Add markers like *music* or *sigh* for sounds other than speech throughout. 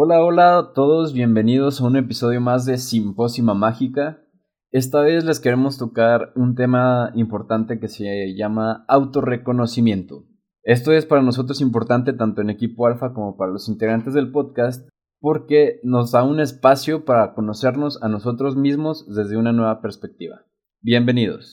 Hola, hola a todos, bienvenidos a un episodio más de Simpósima Mágica. Esta vez les queremos tocar un tema importante que se llama autorreconocimiento. Esto es para nosotros importante tanto en equipo alfa como para los integrantes del podcast porque nos da un espacio para conocernos a nosotros mismos desde una nueva perspectiva. Bienvenidos.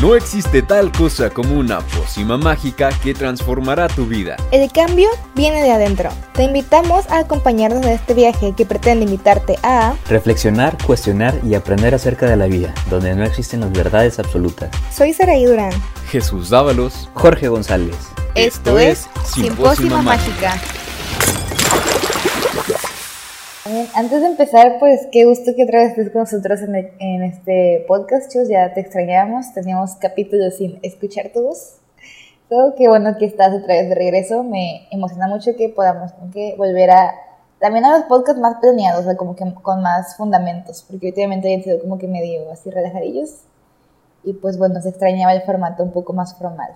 No existe tal cosa como una pócima mágica que transformará tu vida. El cambio viene de adentro. Te invitamos a acompañarnos en este viaje que pretende invitarte a reflexionar, cuestionar y aprender acerca de la vida, donde no existen las verdades absolutas. Soy Saraí Durán. Jesús Dávalos. Jorge González. Esto, es Simpósima Mágica. Antes de empezar, pues qué gusto que otra vez estés con nosotros en, este podcast, chicos. Ya te extrañábamos, teníamos capítulos sin escuchar tu voz. Todo qué bueno que estás otra vez de regreso. Me emociona mucho que podamos que volver a también a los podcasts más planeados, o sea, como que con más fundamentos, porque últimamente habían sido como que medio así relajadillos. Y pues bueno, se extrañaba el formato un poco más formal.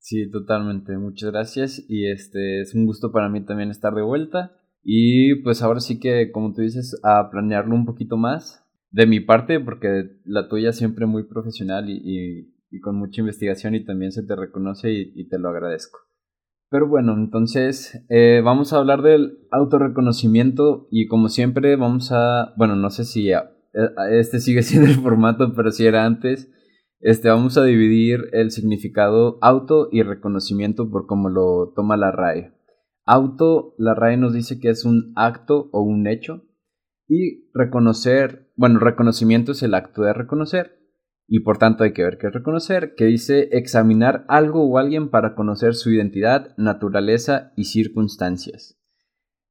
Sí, totalmente. Muchas gracias. Y este es un gusto para mí también estar de vuelta. Y pues ahora sí que, como tú dices, a planearlo un poquito más. De mi parte, porque la tuya siempre muy profesional y, con mucha investigación y también se te reconoce y, te lo agradezco. Pero bueno, entonces eh, vamos a hablar del autorreconocimiento y como siempre vamos a, bueno, no sé si este sigue *laughs* siendo el formato, pero si era antes, este, vamos a dividir el significado auto y reconocimiento por cómo lo toma la RAE. Auto, la RAE nos dice que es un acto o un hecho. Y reconocer, bueno, reconocimiento es el acto de reconocer. Y por tanto hay que ver qué es reconocer, que dice examinar algo o alguien para conocer su identidad, naturaleza y circunstancias.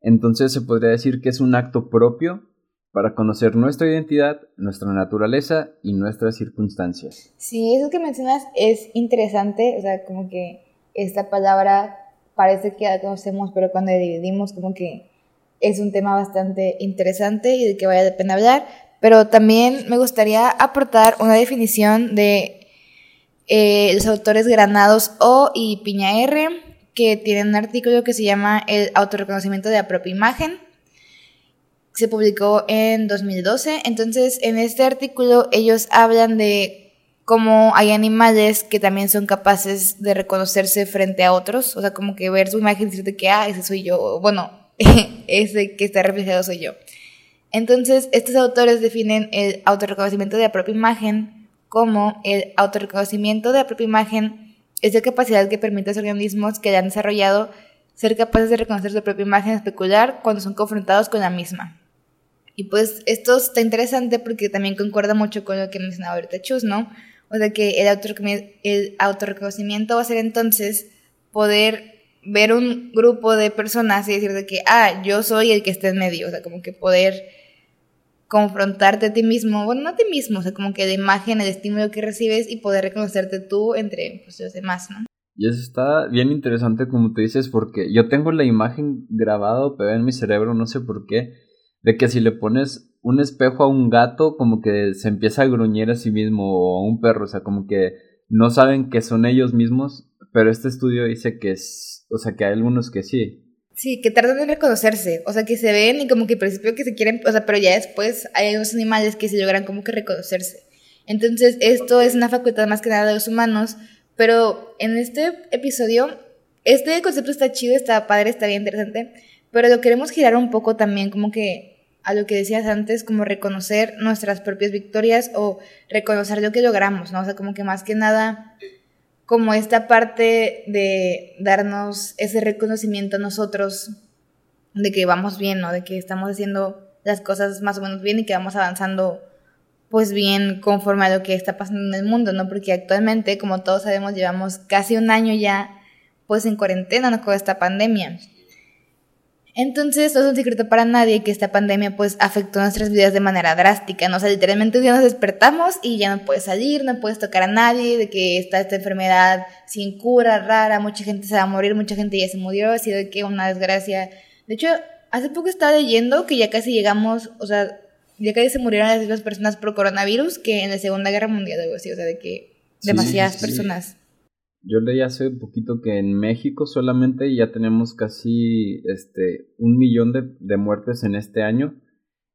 Entonces se podría decir que es un acto propio para conocer nuestra identidad, nuestra naturaleza y nuestras circunstancias. Sí, eso que mencionas es interesante, o sea, como que esta palabra parece que ya conocemos, pero cuando dividimos como que es un tema bastante interesante y de que vaya la pena hablar. Pero también me gustaría aportar una definición de eh, los autores Granados O y Piña R, que tienen un artículo que se llama El autorreconocimiento de la propia imagen. Se publicó en 2012. Entonces, en este artículo ellos hablan de como hay animales que también son capaces de reconocerse frente a otros, o sea, como que ver su imagen y decirte que, ah, ese soy yo, bueno, *laughs* ese que está reflejado soy yo. Entonces, estos autores definen el autorreconocimiento de la propia imagen como el autorreconocimiento de la propia imagen es la capacidad que permite a los organismos que han desarrollado ser capaces de reconocer su propia imagen especular cuando son confrontados con la misma. Y pues esto está interesante porque también concuerda mucho con lo que mencionaba ahorita Chus, ¿no? O sea que el, el autorreconocimiento va a ser entonces poder ver un grupo de personas y decir de que, ah, yo soy el que está en medio, o sea, como que poder confrontarte a ti mismo, bueno, no a ti mismo, o sea, como que la imagen, el estímulo que recibes y poder reconocerte tú entre pues, los demás, ¿no? Y eso está bien interesante como te dices, porque yo tengo la imagen grabada pegada en mi cerebro, no sé por qué, de que si le pones un espejo a un gato, como que se empieza a gruñir a sí mismo, o a un perro, o sea, como que no saben que son ellos mismos, pero este estudio dice que es, o sea, que hay algunos que sí. Sí, que tardan en reconocerse, o sea, que se ven y como que al principio que se quieren, o sea, pero ya después hay algunos animales que se logran como que reconocerse. Entonces, esto es una facultad más que nada de los humanos, pero en este episodio, este concepto está chido, está padre, está bien interesante, pero lo queremos girar un poco también como que a lo que decías antes, como reconocer nuestras propias victorias o reconocer lo que logramos, ¿no? O sea, como que más que nada, como esta parte de darnos ese reconocimiento a nosotros de que vamos bien, ¿no? De que estamos haciendo las cosas más o menos bien y que vamos avanzando pues bien conforme a lo que está pasando en el mundo, ¿no? Porque actualmente, como todos sabemos, llevamos casi un año ya pues en cuarentena, ¿no? Con esta pandemia. Entonces, no es un secreto para nadie que esta pandemia pues afectó nuestras vidas de manera drástica, ¿no? O sea, literalmente un día nos despertamos y ya no puedes salir, no puedes tocar a nadie, de que está esta enfermedad sin cura, rara, mucha gente se va a morir, mucha gente ya se murió, ha sido que una desgracia. De hecho, hace poco estaba leyendo que ya casi llegamos, o sea, ya casi se murieron las mismas personas por coronavirus que en la Segunda Guerra Mundial, algo así, o sea, de que demasiadas personas. Yo leí hace poquito que en México solamente ya tenemos casi este, un millón de, de muertes en este año.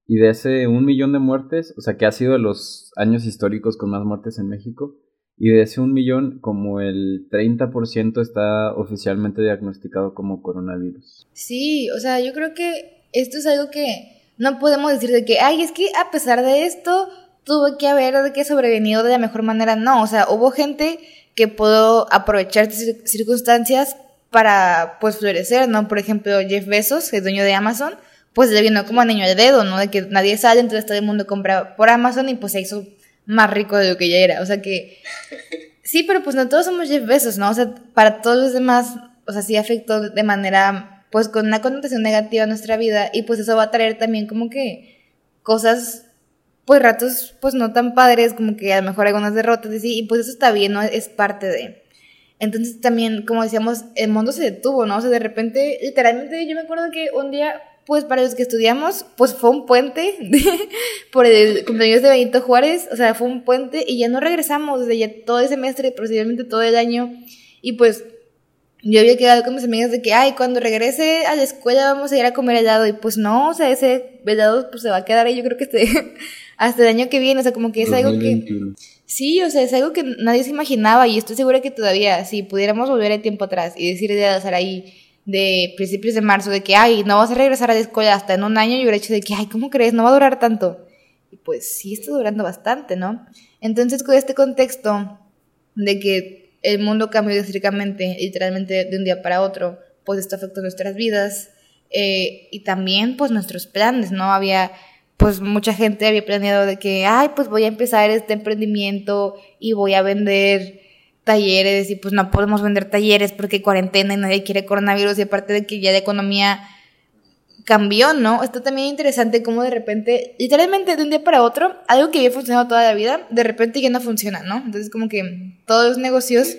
Y de ese un millón de muertes, o sea que ha sido de los años históricos con más muertes en México, y de ese un millón, como el 30% está oficialmente diagnosticado como coronavirus. Sí, o sea, yo creo que esto es algo que no podemos decir de que, ay, es que a pesar de esto, tuvo que haber de que sobrevenido de la mejor manera. No, o sea, hubo gente que pudo aprovechar circunstancias para, pues, florecer, ¿no? Por ejemplo, Jeff Bezos, el dueño de Amazon, pues le vino como a niño de dedo, ¿no? De que nadie sale, entonces todo el mundo compra por Amazon y pues se hizo más rico de lo que ya era. O sea que, sí, pero pues no todos somos Jeff Bezos, ¿no? O sea, para todos los demás, o sea, sí afectó de manera, pues con una connotación negativa a nuestra vida y pues eso va a traer también como que cosas pues ratos pues no tan padres, como que a lo mejor algunas derrotas y sí, y pues eso está bien, ¿no? Es parte de... Entonces también, como decíamos, el mundo se detuvo, ¿no? O sea, de repente, literalmente yo me acuerdo que un día, pues para los que estudiamos, pues fue un puente *laughs* por el cumpleaños de Benito Juárez, o sea, fue un puente y ya no regresamos desde ya todo el semestre, posiblemente todo el año, y pues yo había quedado con mis amigas de que, ay, cuando regrese a la escuela vamos a ir a comer helado, y pues no, o sea, ese helado pues se va a quedar ahí, yo creo que este *laughs* hasta el año que viene, o sea, como que es algo que... Sí, o sea, es algo que nadie se imaginaba y estoy segura que todavía, si pudiéramos volver el tiempo atrás y decirle a ahí de principios de marzo de que, ay, no vas a regresar a la escuela hasta en un año, yo hubiera hecho de que, ay, ¿cómo crees? No va a durar tanto. Y pues sí está durando bastante, ¿no? Entonces, con este contexto de que el mundo cambió drásticamente, literalmente de un día para otro, pues esto afectó nuestras vidas eh, y también pues nuestros planes, ¿no? Había pues mucha gente había planeado de que, ay, pues voy a empezar este emprendimiento y voy a vender talleres y pues no podemos vender talleres porque cuarentena y nadie quiere coronavirus y aparte de que ya la economía cambió, ¿no? Está también interesante cómo de repente, literalmente de un día para otro, algo que había funcionado toda la vida, de repente ya no funciona, ¿no? Entonces como que todos los negocios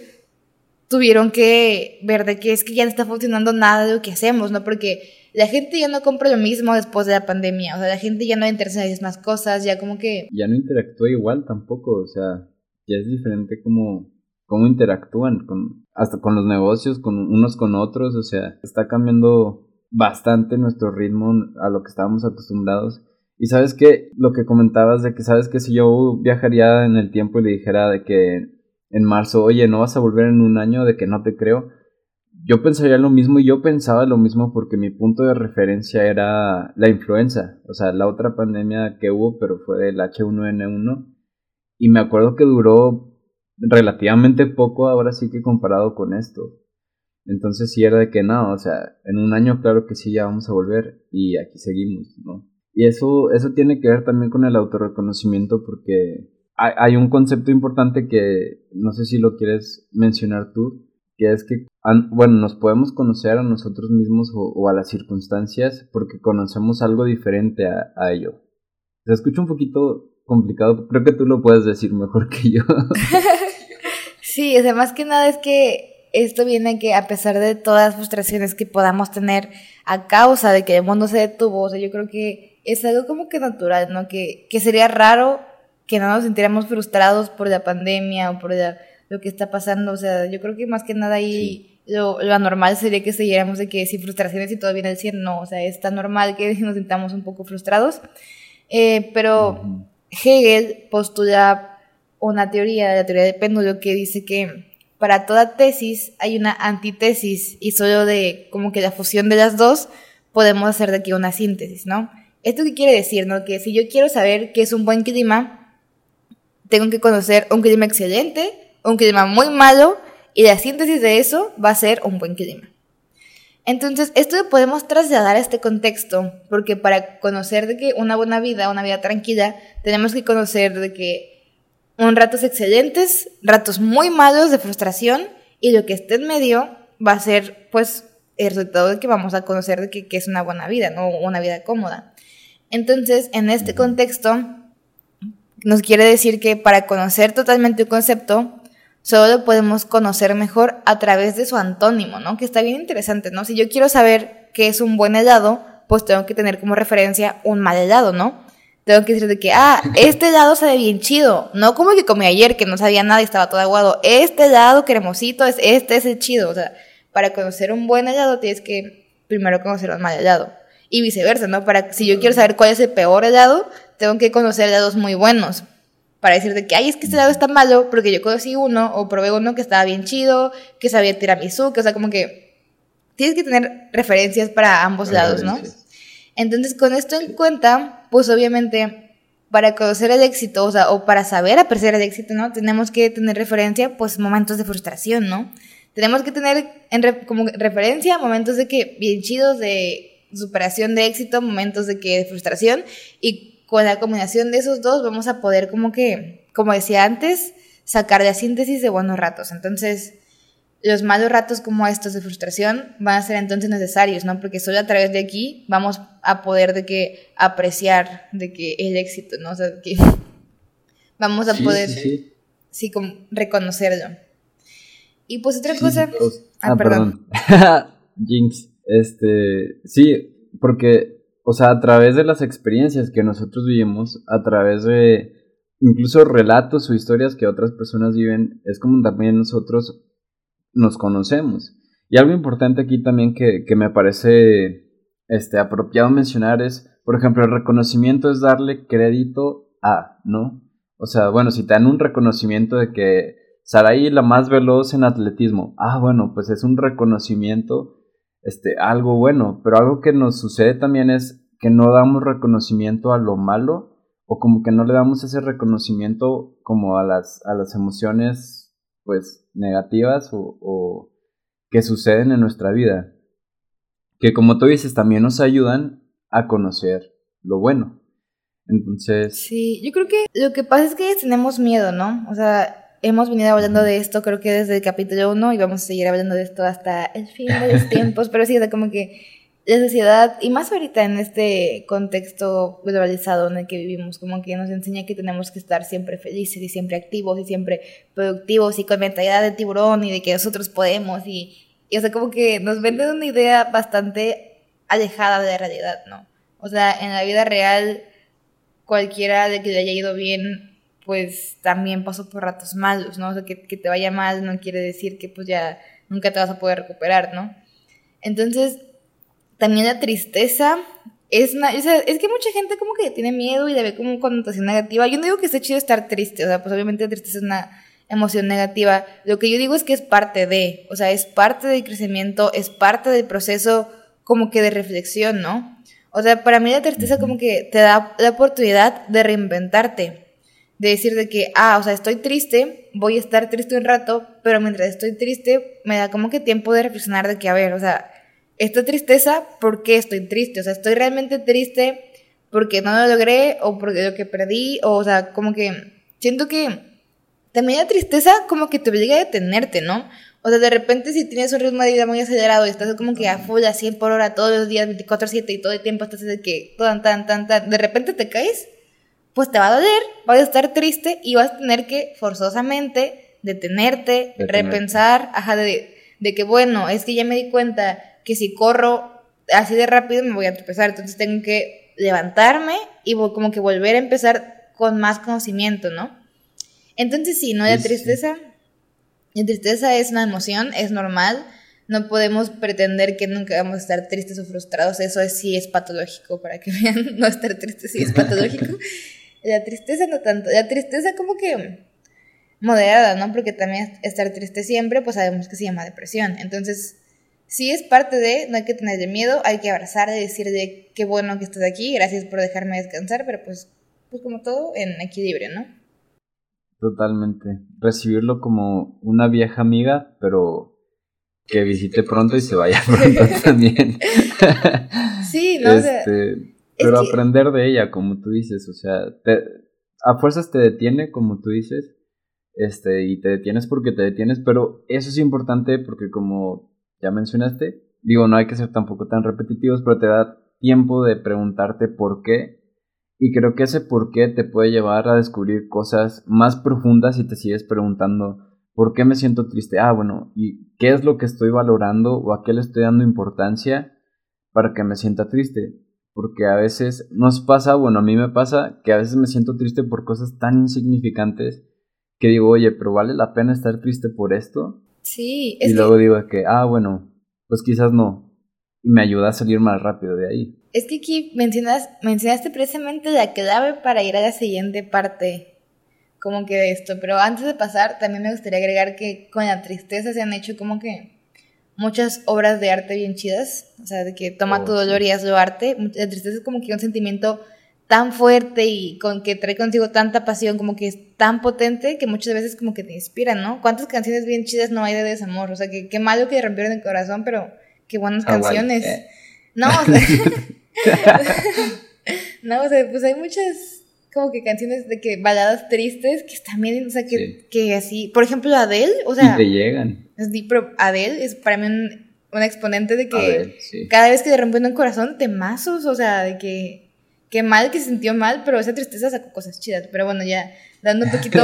tuvieron que ver de que es que ya no está funcionando nada de lo que hacemos, ¿no? Porque la gente ya no compra lo mismo después de la pandemia, o sea, la gente ya no interesa las mismas cosas, ya como que... Ya no interactúa igual tampoco, o sea, ya es diferente como cómo interactúan con hasta con los negocios, con unos con otros, o sea, está cambiando bastante nuestro ritmo a lo que estábamos acostumbrados. Y sabes que lo que comentabas de que sabes que si yo viajaría en el tiempo y le dijera de que en marzo, oye, no vas a volver en un año, de que no te creo, yo pensaría lo mismo y yo pensaba lo mismo porque mi punto de referencia era la influenza, o sea, la otra pandemia que hubo, pero fue del H1N1 y me acuerdo que duró relativamente poco ahora sí que comparado con esto. Entonces sí era de que no, o sea, en un año claro que sí ya vamos a volver y aquí seguimos, ¿no? Y eso, eso tiene que ver también con el autorreconocimiento porque hay, hay un concepto importante que no sé si lo quieres mencionar tú, que es que, bueno, nos podemos conocer a nosotros mismos o, a las circunstancias porque conocemos algo diferente a, a, ello. Se escucha un poquito complicado, creo que tú lo puedes decir mejor que yo. *laughs* sí, o sea, más que nada es que esto viene que a pesar de todas las frustraciones que podamos tener a causa de que el mundo se detuvo, o sea, yo creo que es algo como que natural, ¿no? Que, que sería raro que no nos sintiéramos frustrados por la pandemia o por la lo que está pasando. O sea, yo creo que más que nada ahí lo, lo, anormal sería que siguiéramos de que si frustraciones y todo viene al 100, no. O sea, es tan normal que *laughs* nos sintamos un poco frustrados. Eh, pero Hegel postula una teoría, la teoría del péndulo, que dice que para toda tesis hay una antitesis y solo de como que la fusión de las dos podemos hacer de aquí una síntesis, ¿no? ¿Esto qué quiere decir, no? Que si yo quiero saber qué es un buen clima, tengo que conocer un clima excelente un clima muy malo y la síntesis de eso va a ser un buen clima. Entonces, esto lo podemos trasladar a este contexto, porque para conocer de que una buena vida, una vida tranquila, tenemos que conocer de que un ratos excelentes, ratos muy malos de frustración, y lo que esté en medio va a ser, pues, el resultado de que vamos a conocer de que, que es una buena vida, no una vida cómoda. Entonces, en este contexto, nos quiere decir que para conocer totalmente un concepto, solo lo podemos conocer mejor a través de su antónimo, ¿no? Que está bien interesante, ¿no? Si yo quiero saber qué es un buen helado, pues tengo que tener como referencia un mal helado, ¿no? tengo que decir de que, ah, este helado sabe bien chido. No como el que comí ayer, que no sabía nada y estaba todo aguado. Este helado cremosito, es, este es el chido. O sea, para conocer un buen helado tienes que primero conocer un mal helado. Y viceversa, ¿no? Para, si yo quiero saber cuál es el peor helado, tengo que conocer helados muy buenos. Para decirte que, ay, es que este helado está malo, porque yo conocí uno, o probé uno que estaba bien chido, que sabía tiramisú, que, o sea, como que tienes que tener referencias para ambos lados, ¿no? Entonces, con esto en cuenta, pues obviamente, para conocer el éxito, o sea, o para saber apreciar el éxito, ¿no? Tenemos que tener referencia, pues, momentos de frustración, ¿no? Tenemos que tener en como referencia momentos de que bien chidos de superación de éxito, momentos de que de frustración y con la combinación de esos dos vamos a poder como que, como decía antes, sacar la síntesis de buenos ratos. Entonces, los malos ratos como estos de frustración van a ser entonces necesarios, ¿no? Porque solo a través de aquí vamos a poder de que apreciar de que el éxito, ¿no? O sea, que *laughs* vamos a poder sí, sí. como reconocerlo. Y pues otra cosa, pues, ah, ah, perdón. *laughs* Jinx, este, sí, porque o sea, a través de las experiencias que nosotros vivimos, a través de incluso relatos o historias que otras personas viven, es como también nosotros nos conocemos. Y algo importante aquí también que, me parece este, apropiado mencionar es, por ejemplo, el reconocimiento es darle crédito a, ¿no? O sea, bueno, si te dan un reconocimiento de que Saraí la más veloz en atletismo, ah, bueno, pues es un reconocimiento, este, algo bueno, pero algo que nos sucede también es que no damos reconocimiento a lo malo o como que no le damos ese reconocimiento como a las, a las emociones, pues, negativas o, que suceden en nuestra vida, que como tú dices también nos ayudan a conocer lo bueno. Entonces... Sí, yo creo que lo que pasa es que tenemos miedo, ¿no? O sea, hemos venido hablando de esto creo que desde el capítulo 1 y vamos a seguir hablando de esto hasta el fin de los *laughs* tiempos, pero sí, o como que la sociedad, y más ahorita en este contexto globalizado en el que vivimos, como que nos enseña que tenemos que estar siempre felices y siempre activos y siempre productivos y con mentalidad de tiburón y de que nosotros podemos y, y o sea, como que nos venden una idea bastante alejada de la realidad, ¿no? O sea, en la vida real, cualquiera de que le haya ido bien, pues también pasó por ratos malos, ¿no? O sea, que, que te vaya mal no quiere decir que pues ya nunca te vas a poder recuperar, ¿no? Entonces, también la tristeza es una, es que mucha gente como que tiene miedo y le ve como connotación negativa. Yo no digo que esté chido estar triste, o sea, pues obviamente la tristeza es una emoción negativa. Lo que yo digo es que es parte de, o sea, es parte del crecimiento, es parte del proceso como que de reflexión, ¿no? O sea, para mí la tristeza como que te da la oportunidad de reinventarte, de decir de que, ah, o sea, estoy triste, voy a estar triste un rato, pero mientras estoy triste me da como que tiempo de reflexionar de que, a ver, o sea, esta tristeza, ¿por qué estoy triste? O sea, estoy realmente triste porque no lo logré o porque lo que perdí, o, o sea, como que siento que también la tristeza como que te obliga a detenerte, ¿no? O sea, de repente si tienes un ritmo de vida muy acelerado y estás como que a full a 100 por hora todos los días, 24-7 y todo el tiempo estás de que tan, tan, tan, tan, de repente te caes, pues te va a doler, vas a estar triste y vas a tener que forzosamente detenerte, repensar, ajá, de, de que bueno, es que ya me di cuenta que si corro así de rápido me voy a tropezar, entonces tengo que levantarme y como que volver a empezar con más conocimiento, ¿no? Entonces sí, no hay tristeza. La tristeza es una emoción, es normal. No podemos pretender que nunca vamos a estar tristes o frustrados. Eso sí es patológico, para que *laughs* vean, no estar triste sí es *laughs* patológico. la tristeza no tanto. La tristeza como que moderada, ¿no? Porque también estar triste siempre, pues sabemos que se llama depresión. Entonces, si es parte de, no hay que tenerle miedo, hay que abrazar y decirle qué bueno que estás aquí, gracias por dejarme descansar, pero pues, pues como todo, en equilibrio, ¿no? Totalmente. Recibirlo como una vieja amiga, pero que *laughs* visite pronto y se vaya pronto *laughs* también. sí, no este, Pero aprender de ella, como tú dices, o sea, a fuerzas te detiene, como tú dices, este, y te detienes porque te detienes, pero eso es importante porque como ya mencionaste. Digo, no hay que ser tampoco tan repetitivos, pero te da tiempo de preguntarte por qué. Y creo que ese por qué te puede llevar a descubrir cosas más profundas si te sigues preguntando por qué me siento triste. Ah, bueno, ¿y qué es lo que estoy valorando o a qué le estoy dando importancia para que me sienta triste? porque a veces nos pasa, bueno, a mí me pasa que a veces me siento triste por cosas tan insignificantes que digo, oye, pero vale la pena estar triste por esto. Sí, y luego digo que, ah, bueno, pues quizás no. Y me ayuda a salir más rápido de ahí. Es que aquí mencionas, mencionaste precisamente la clave para ir a la siguiente parte, como que de esto. Pero antes de pasar, también me gustaría agregar que con la tristeza se han hecho como que muchas obras de arte bien chidas. O sea, de que toma Oh, tu dolor sí. y hazlo arte. La tristeza es como que un sentimiento tan fuerte y con que trae contigo tanta pasión, como que es tan potente que muchas veces como que te inspiran, ¿no? ¿Cuántas canciones bien chidas no hay de desamor? O sea, que qué malo que rompieron el corazón, pero qué buenas Hawaii, canciones. eh. No, o sea, *laughs* no, o sea, pues hay muchas como que canciones de que baladas tristes que están bien, o sea, que, Sí. que así, por ejemplo, Adele, o sea, te llegan. pero Adele es para mí un, un exponente de que sí. cada vez que te rompen un corazón, temazos, o sea, de que, que mal, que se sintió mal, pero esa tristeza sacó cosas chidas. Pero bueno, ya dando un *laughs* poquito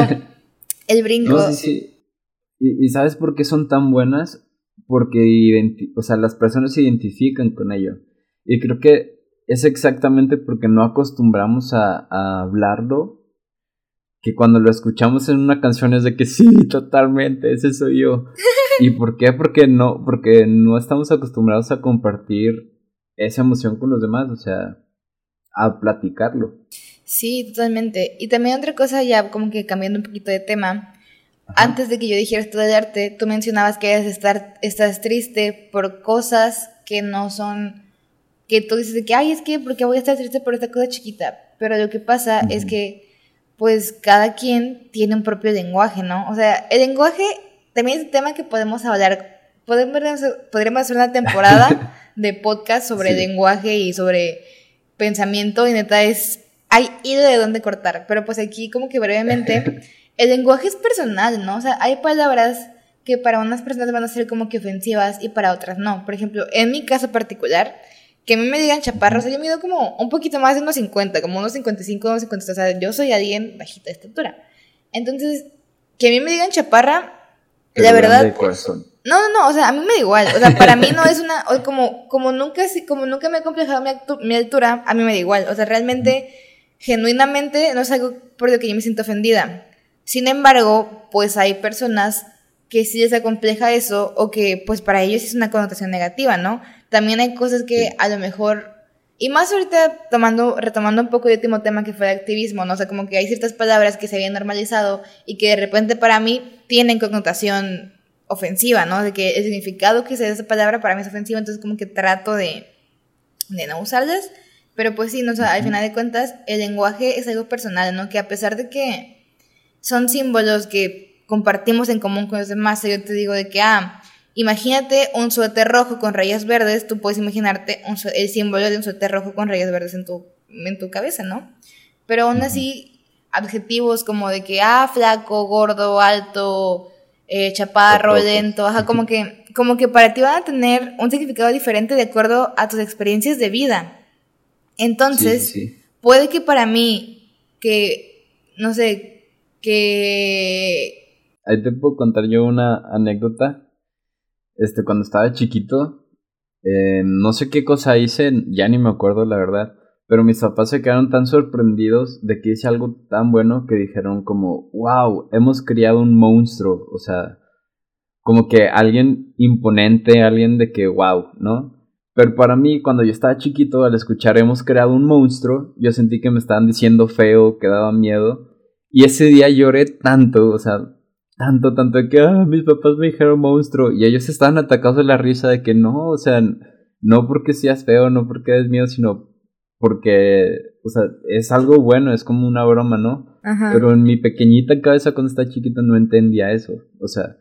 el brinco. No, sí, sí. Y, y ¿sabes por qué son tan buenas? Porque o sea, las personas se identifican con ello. Y creo que es exactamente porque no acostumbramos a, a hablarlo, que cuando lo escuchamos en una canción es de que sí, totalmente, ese soy yo. *laughs* ¿Y por qué? Porque no, porque no estamos acostumbrados a compartir esa emoción con los demás, o sea, a platicarlo. Sí, totalmente. Y también otra cosa, ya como que cambiando un poquito de tema, antes de que yo dijera esto del arte, tú mencionabas que estar, estás triste por cosas que no son, que tú dices de que, ay, es que, porque voy a estar triste por esta cosa chiquita? Pero lo que pasa es que, pues, cada quien tiene un propio lenguaje, ¿no? O sea, el lenguaje también es un tema que podemos hablar, podemos, podríamos hacer una temporada *laughs* de podcast sobre Sí. lenguaje y sobre pensamiento y neta es hay hilo de dónde cortar, pero pues aquí como que brevemente *laughs* el lenguaje es personal, ¿no? O sea, hay palabras que para unas personas van a ser como que ofensivas y para otras no. Por ejemplo, en mi caso particular, que a mí me digan chaparro, o sea, yo mido como un poquito más de unos 50, como unos 55, unos 50, o sea, yo soy alguien bajita de estatura. Entonces, que a mí me digan chaparra, la verdad, de corazón. No, no, no, o sea, a mí me da igual. O sea, para mí no es una. como, como, nunca, como nunca me ha complejado mi, actu- mi altura, a mí me da igual. O sea, realmente, genuinamente, no es algo por lo que yo me siento ofendida. Sin embargo, pues hay personas que sí les acompleja eso o que, pues para ellos es una connotación negativa, ¿no? También hay cosas que a lo mejor. Y más ahorita tomando, retomando un poco el último tema que fue el activismo, ¿no? O sea, como que hay ciertas palabras que se habían normalizado y que de repente para mí tienen connotación ofensiva, ¿no? De que el significado que se da esa palabra para mí es ofensivo, entonces como que trato de, de no usarlas. Pero pues sí, no, o sea, al final de cuentas, el lenguaje es algo personal, ¿no? Que a pesar de que son símbolos que compartimos en común con los demás, yo te digo de que, ah, imagínate un suéter rojo con rayas verdes, tú puedes imaginarte un el símbolo de un suéter rojo con rayas verdes en tu, en tu cabeza, ¿no? Pero aún así, adjetivos como de que, ah, flaco, gordo, alto, eh, chaparro, lento, ajá, como que, como que para ti van a tener un significado diferente de acuerdo a tus experiencias de vida. Entonces, Sí, sí, sí. puede que para mí, que, no sé, que... Ahí te puedo contar yo una anécdota. Este, cuando estaba chiquito, eh, no sé qué cosa hice, ya ni me acuerdo la verdad, pero mis papás se quedaron tan sorprendidos de que hice algo tan bueno que dijeron como, wow, hemos criado un monstruo, o sea, como que alguien imponente, alguien de que, wow, ¿no? Pero para mí, cuando yo estaba chiquito, al escuchar hemos creado un monstruo, yo sentí que me estaban diciendo feo, que daba miedo. Y ese día lloré tanto, o sea, tanto, tanto que ah, mis papás me dijeron monstruo. Y ellos estaban atacados de la risa de que no, o sea, no porque seas feo, no porque des miedo, sino porque, o sea, es algo bueno, es como una broma, ¿no? Ajá. Pero en mi pequeñita cabeza cuando estaba chiquito no entendía eso. O sea,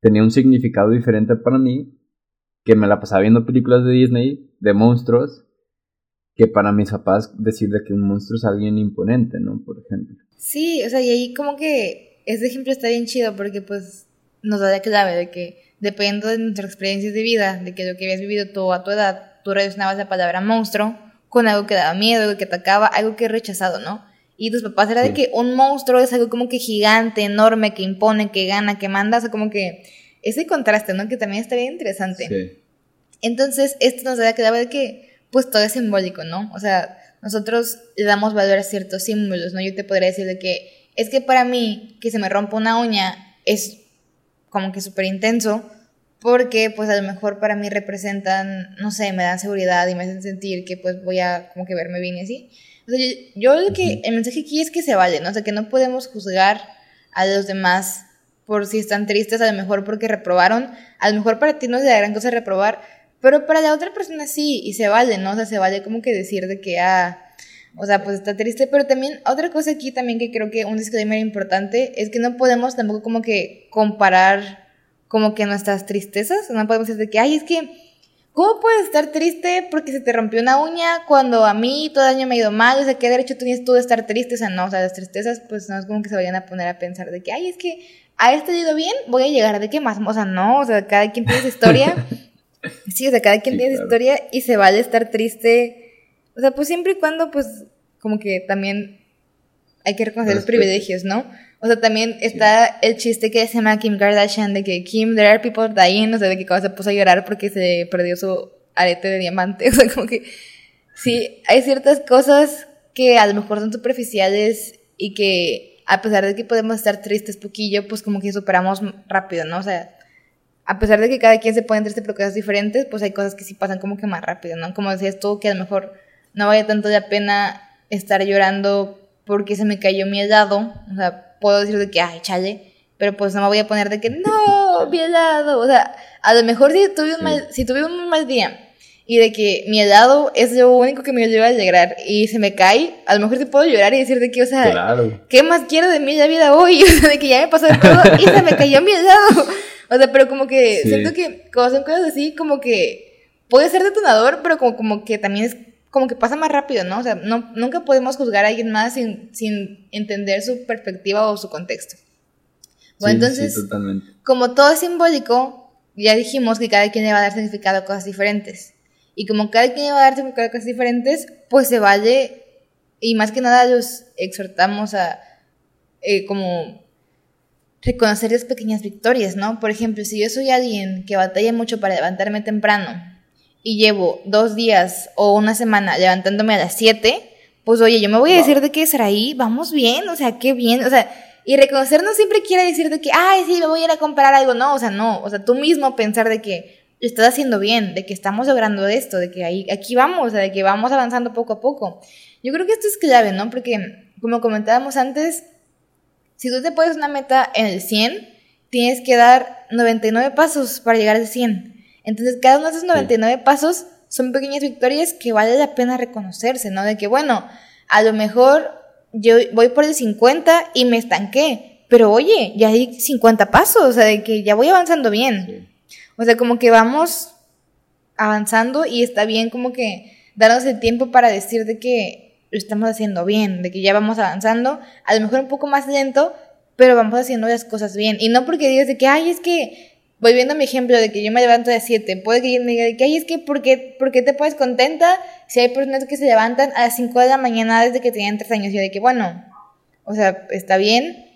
tenía un significado diferente para mí, que me la pasaba viendo películas de Disney, de monstruos, que para mis papás decir de que un monstruo es alguien imponente, ¿no? Por ejemplo. Sí, o sea, y ahí como que ese ejemplo está bien chido porque pues nos da la clave de que dependiendo de nuestras experiencias de vida, de que lo que habías vivido tú a tu edad, tú relacionabas la palabra monstruo con algo que daba miedo, algo que atacaba, algo que rechazado, ¿no? Y tus papás era de que un monstruo es algo como que gigante, enorme, que impone, que gana, que manda, o sea, como que ese contraste, ¿no? Que también bien interesante. Sí. Entonces, esto nos da clave de que, pues todo es simbólico, ¿no? O sea, nosotros le damos valor a ciertos símbolos, ¿no? Yo te podría decir de que es que para mí que se me rompa una uña es como que súper intenso porque pues a lo mejor para mí representan, no sé, me dan seguridad y me hacen sentir que pues voy a como que verme bien y así. O sea, yo, lo que, el mensaje aquí es que se vale, ¿no? O sea, que no podemos juzgar a los demás por si están tristes, a lo mejor porque reprobaron, a lo mejor para ti no es la gran cosa reprobar, pero para la otra persona sí, y se vale, ¿no? O sea, se vale como que decir de que, ah, o sea, pues está triste, pero también otra cosa aquí también que creo que un disclaimer importante es que no podemos tampoco como que comparar como que nuestras tristezas, no podemos decir de que, ay, es que, ¿cómo puedes estar triste porque se te rompió una uña cuando a mí todo el año me ha ido mal? O sea, ¿qué derecho tenías tú de estar triste? O sea, no, o sea, las tristezas pues no es como que se vayan a poner a pensar de que, ay, es que a este ido bien, voy a llegar de qué más, o sea, no, o sea, cada quien tiene su historia. *laughs* sí, o sea, cada quien tiene su historia y se vale estar triste o sea, pues siempre y cuando, pues, como que también hay que reconocer los privilegios, ¿no? O sea, también está el chiste que se llama Kim Kardashian de que Kim, there are people dying, o sea, de que cuando se puso a llorar porque se perdió su arete de diamante, *laughs* o sea, como que sí, hay ciertas cosas que a lo mejor son superficiales y que a pesar de que podemos estar tristes poquillo, pues como que superamos rápido, ¿no? O sea, a pesar de que cada quien se puede triste por cosas diferentes, pues hay cosas que sí pasan como que más rápido, ¿no? Como decías tú, que a lo mejor no vaya tanto la pena estar llorando porque se me cayó mi helado. O sea, puedo decir de que, ay, chale, pero pues no me voy a poner de que, no, mi helado. O sea, a lo mejor si tuve un, mal, si tuve un mal día y de que mi helado es lo único que me lleva a alegrar y se me cae, a lo mejor sí puedo llorar y decir de que, o sea, ¿qué más quiero de mi vida hoy? *laughs* O sea, de que ya me pasó de todo y se me cayó mi helado. O sea, pero como que siento que cuando son cosas así, como que puede ser detonador, pero como, como que también es como que pasa más rápido, ¿no? O sea, no, nunca podemos juzgar a alguien más sin, sin entender su perspectiva o su contexto. Bueno, entonces, como todo es simbólico, ya dijimos que cada quien le va a dar significado a cosas diferentes. Y como cada quien le va a dar significado a cosas diferentes, pues se vale, y más que nada los exhortamos a eh, como reconocer las pequeñas victorias, ¿no? Por ejemplo, si yo soy alguien que batalla mucho para levantarme temprano, y llevo dos días o una semana levantándome a las 7, pues oye, yo me voy a decir de que ahí, vamos bien, o sea, qué bien, o sea, y reconocer no siempre quiere decir de que, ay, sí, me voy a ir a comprar algo, no, o sea, no, o sea, tú mismo pensar de que lo estás haciendo bien, de que estamos logrando esto, de que ahí, aquí vamos, o sea, de que vamos avanzando poco a poco. Yo creo que esto es clave, ¿no? Porque, como comentábamos antes, si tú te pones una meta en el 100, tienes que dar 99 pasos para llegar al 100. Entonces, cada uno de esos 99 pasos son pequeñas victorias que vale la pena reconocerse, ¿no? De que, bueno, a lo mejor yo voy por el 50 y me estanqué, pero oye, ya hay 50 pasos, o sea, de que ya voy avanzando bien. O sea, como que vamos avanzando y está bien como que darnos el tiempo para decir de que lo estamos haciendo bien, de que ya vamos avanzando, a lo mejor un poco más lento, pero vamos haciendo las cosas bien. Y no porque digas de que, ay, es que volviendo a mi ejemplo de que yo me levanto de 7, puede que yo me diga que, ay, es que, ¿por qué, ¿por qué te puedes contenta si hay personas que se levantan a las 5 de la mañana desde que tenían 3 años? Y yo de que, bueno, o sea, está bien,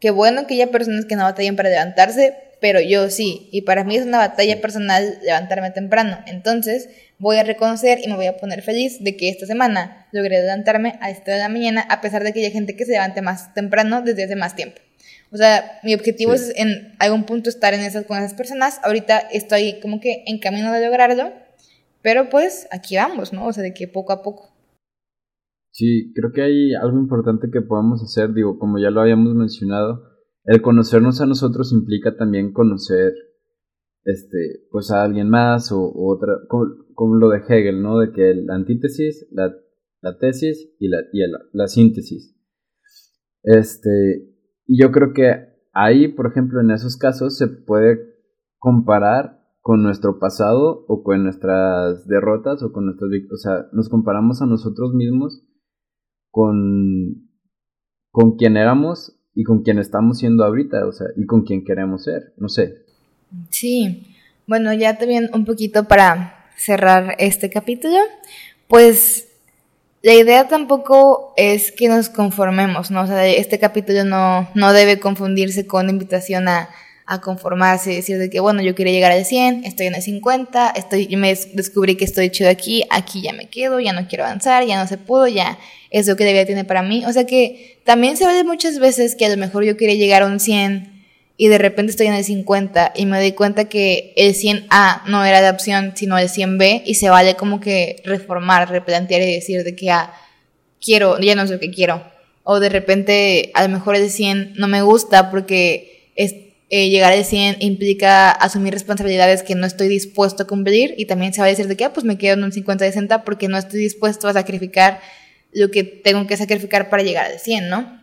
qué bueno que haya personas que no batallen para levantarse, pero yo sí, y para mí es una batalla personal levantarme temprano. Entonces, voy a reconocer y me voy a poner feliz de que esta semana logré levantarme a esta de la mañana, a pesar de que haya gente que se levante más temprano desde hace más tiempo. O sea, mi objetivo es en algún punto estar en esas, con esas personas. Ahorita estoy como que en camino de lograrlo, pero pues aquí vamos, ¿no? O sea, de que poco a poco. Sí, creo que hay algo importante que podemos hacer, digo, como ya lo habíamos mencionado, el conocernos a nosotros implica también conocer, este, pues a alguien más o, otra, como, lo de Hegel, ¿no? De que la antítesis, la, la tesis y la, y la, la síntesis. Este, y yo creo que ahí, por ejemplo, en esos casos se puede comparar con nuestro pasado o con nuestras derrotas o con nuestras victorias. O sea, nos comparamos a nosotros mismos con, con quien éramos y con quien estamos siendo ahorita, o sea, y con quien queremos ser, no sé. Sí, bueno, ya también un poquito para cerrar este capítulo, pues la idea tampoco es que nos conformemos, ¿no? O sea, este capítulo no, no debe confundirse con invitación a, a conformarse, decir de que, bueno, yo quería llegar al 100, estoy en el 50, estoy, me descubrí que estoy chido aquí, aquí ya me quedo, ya no quiero avanzar, ya no se pudo, ya es lo que debía tener para mí. O sea que también se ve muchas veces que a lo mejor yo quería llegar a un 100 y de repente estoy en el 50 y me doy cuenta que el 100A no era la opción, sino el 100B y se vale como que reformar, replantear y decir de que, ah, quiero, ya no sé que quiero. O de repente a lo mejor el 100 no me gusta porque es eh, llegar al 100 implica asumir responsabilidades que no estoy dispuesto a cumplir y también se va a decir de que, ah, pues me quedo en un 50-60 porque no estoy dispuesto a sacrificar lo que tengo que sacrificar para llegar al 100, ¿no?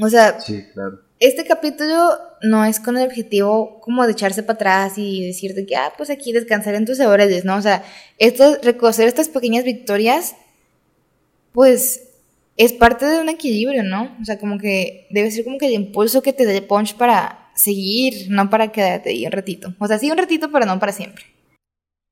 O sea, sí, claro. Este capítulo no es con el objetivo como de echarse para atrás y decirte que, ah, pues aquí descansar en tus laureles, ¿no? O sea, esto, reconocer estas pequeñas victorias, pues es parte de un equilibrio, ¿no? O sea, como que debe ser como que el impulso que te dé punch para seguir, no para quedarte ahí un ratito. O sea, sí un ratito, pero no para siempre.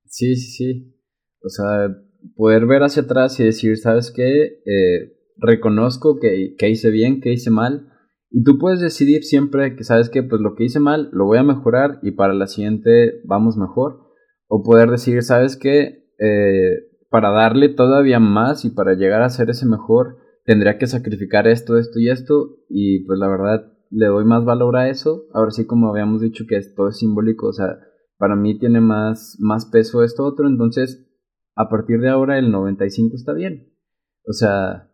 Sí, sí, sí. O sea, poder ver hacia atrás y decir, ¿sabes qué? Eh, reconozco que, que, hice bien, que hice mal. Y tú puedes decidir siempre que sabes que pues lo que hice mal lo voy a mejorar y para la siguiente vamos mejor. O poder decir, ¿sabes qué? Eh, para darle todavía más y para llegar a ser ese mejor, tendría que sacrificar esto, esto y esto. Y pues la verdad, le doy más valor a eso. Ahora sí, como habíamos dicho que todo es simbólico, o sea, para mí tiene más, más peso esto otro, entonces a partir de ahora el 95 está bien. O sea,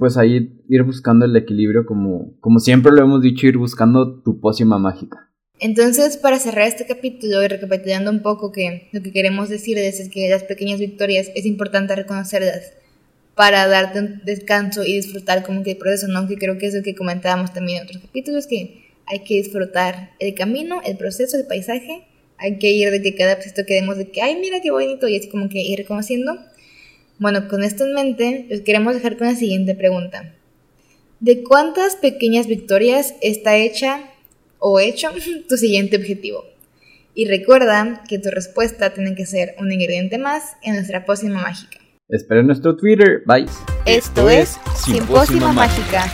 pues ahí ir buscando el equilibrio como, como siempre lo hemos dicho, ir buscando tu pócima mágica. Entonces, para cerrar este capítulo y recapitulando un poco que lo que queremos decir es que las pequeñas victorias es importante reconocerlas para darte un descanso y disfrutar como que el proceso, ¿no? Que creo que es lo que comentábamos también en otros capítulos, que hay que disfrutar el camino, el proceso, el paisaje, hay que ir de que cada proceso quedemos de que, ay, mira qué bonito, y así como que ir reconociendo. Bueno, con esto en mente, les queremos dejar con la siguiente pregunta. ¿De cuántas pequeñas victorias está hecha o hecho *laughs* tu siguiente objetivo? Y recuerda que tu respuesta tiene que ser un ingrediente más en nuestra pócima mágica. Esperen nuestro Twitter. Bye. Esto, es Simpósima Mágica.